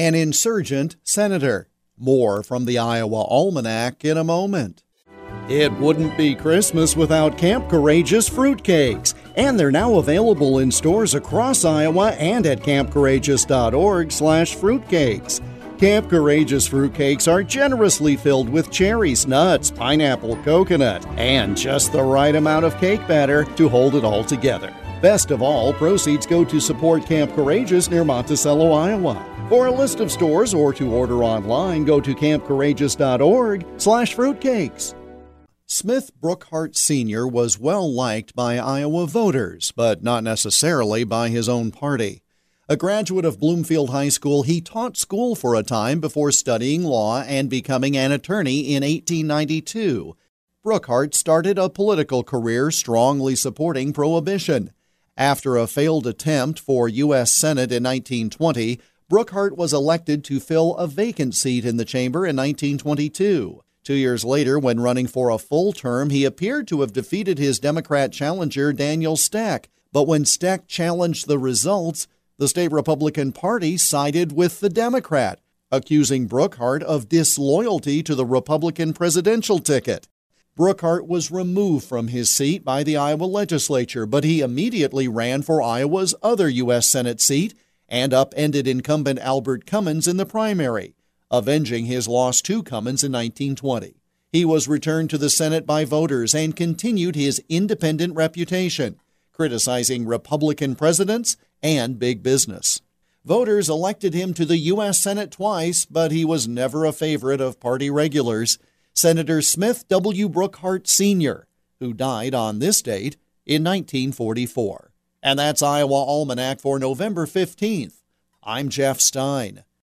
an insurgent senator. More from the Iowa Almanac in a moment. It wouldn't be Christmas without Camp Courageous fruitcakes, and they're now available in stores across Iowa and at campcourageous.org/fruitcakes. Camp Courageous fruitcakes are generously filled with cherries, nuts, pineapple, coconut, and just the right amount of cake batter to hold it all together. Best of all, proceeds go to support Camp Courageous near Monticello, Iowa. For a list of stores or to order online, go to campcourageous.org/fruitcakes. Smith Brookhart Sr. was well liked by Iowa voters, but not necessarily by his own party. A graduate of Bloomfield High School, he taught school for a time before studying law and becoming an attorney in 1892. Brookhart started a political career strongly supporting prohibition. After a failed attempt for U.S. Senate in 1920, Brookhart was elected to fill a vacant seat in the chamber in 1922. Two years later, when running for a full term, he appeared to have defeated his Democrat challenger, Daniel Steck. But when Steck challenged the results, the state Republican Party sided with the Democrat, accusing Brookhart of disloyalty to the Republican presidential ticket. Brookhart was removed from his seat by the Iowa legislature, but he immediately ran for Iowa's other U.S. Senate seat and upended incumbent Albert Cummins in the primary avenging his loss to Cummins in 1920. He was returned to the Senate by voters and continued his independent reputation, criticizing Republican presidents and big business. Voters elected him to the U.S. Senate twice, but he was never a favorite of party regulars. Senator Smith W. Brookhart Sr., who died on this date in 1944. And that's Iowa Almanac for November 15th. I'm Jeff Stein.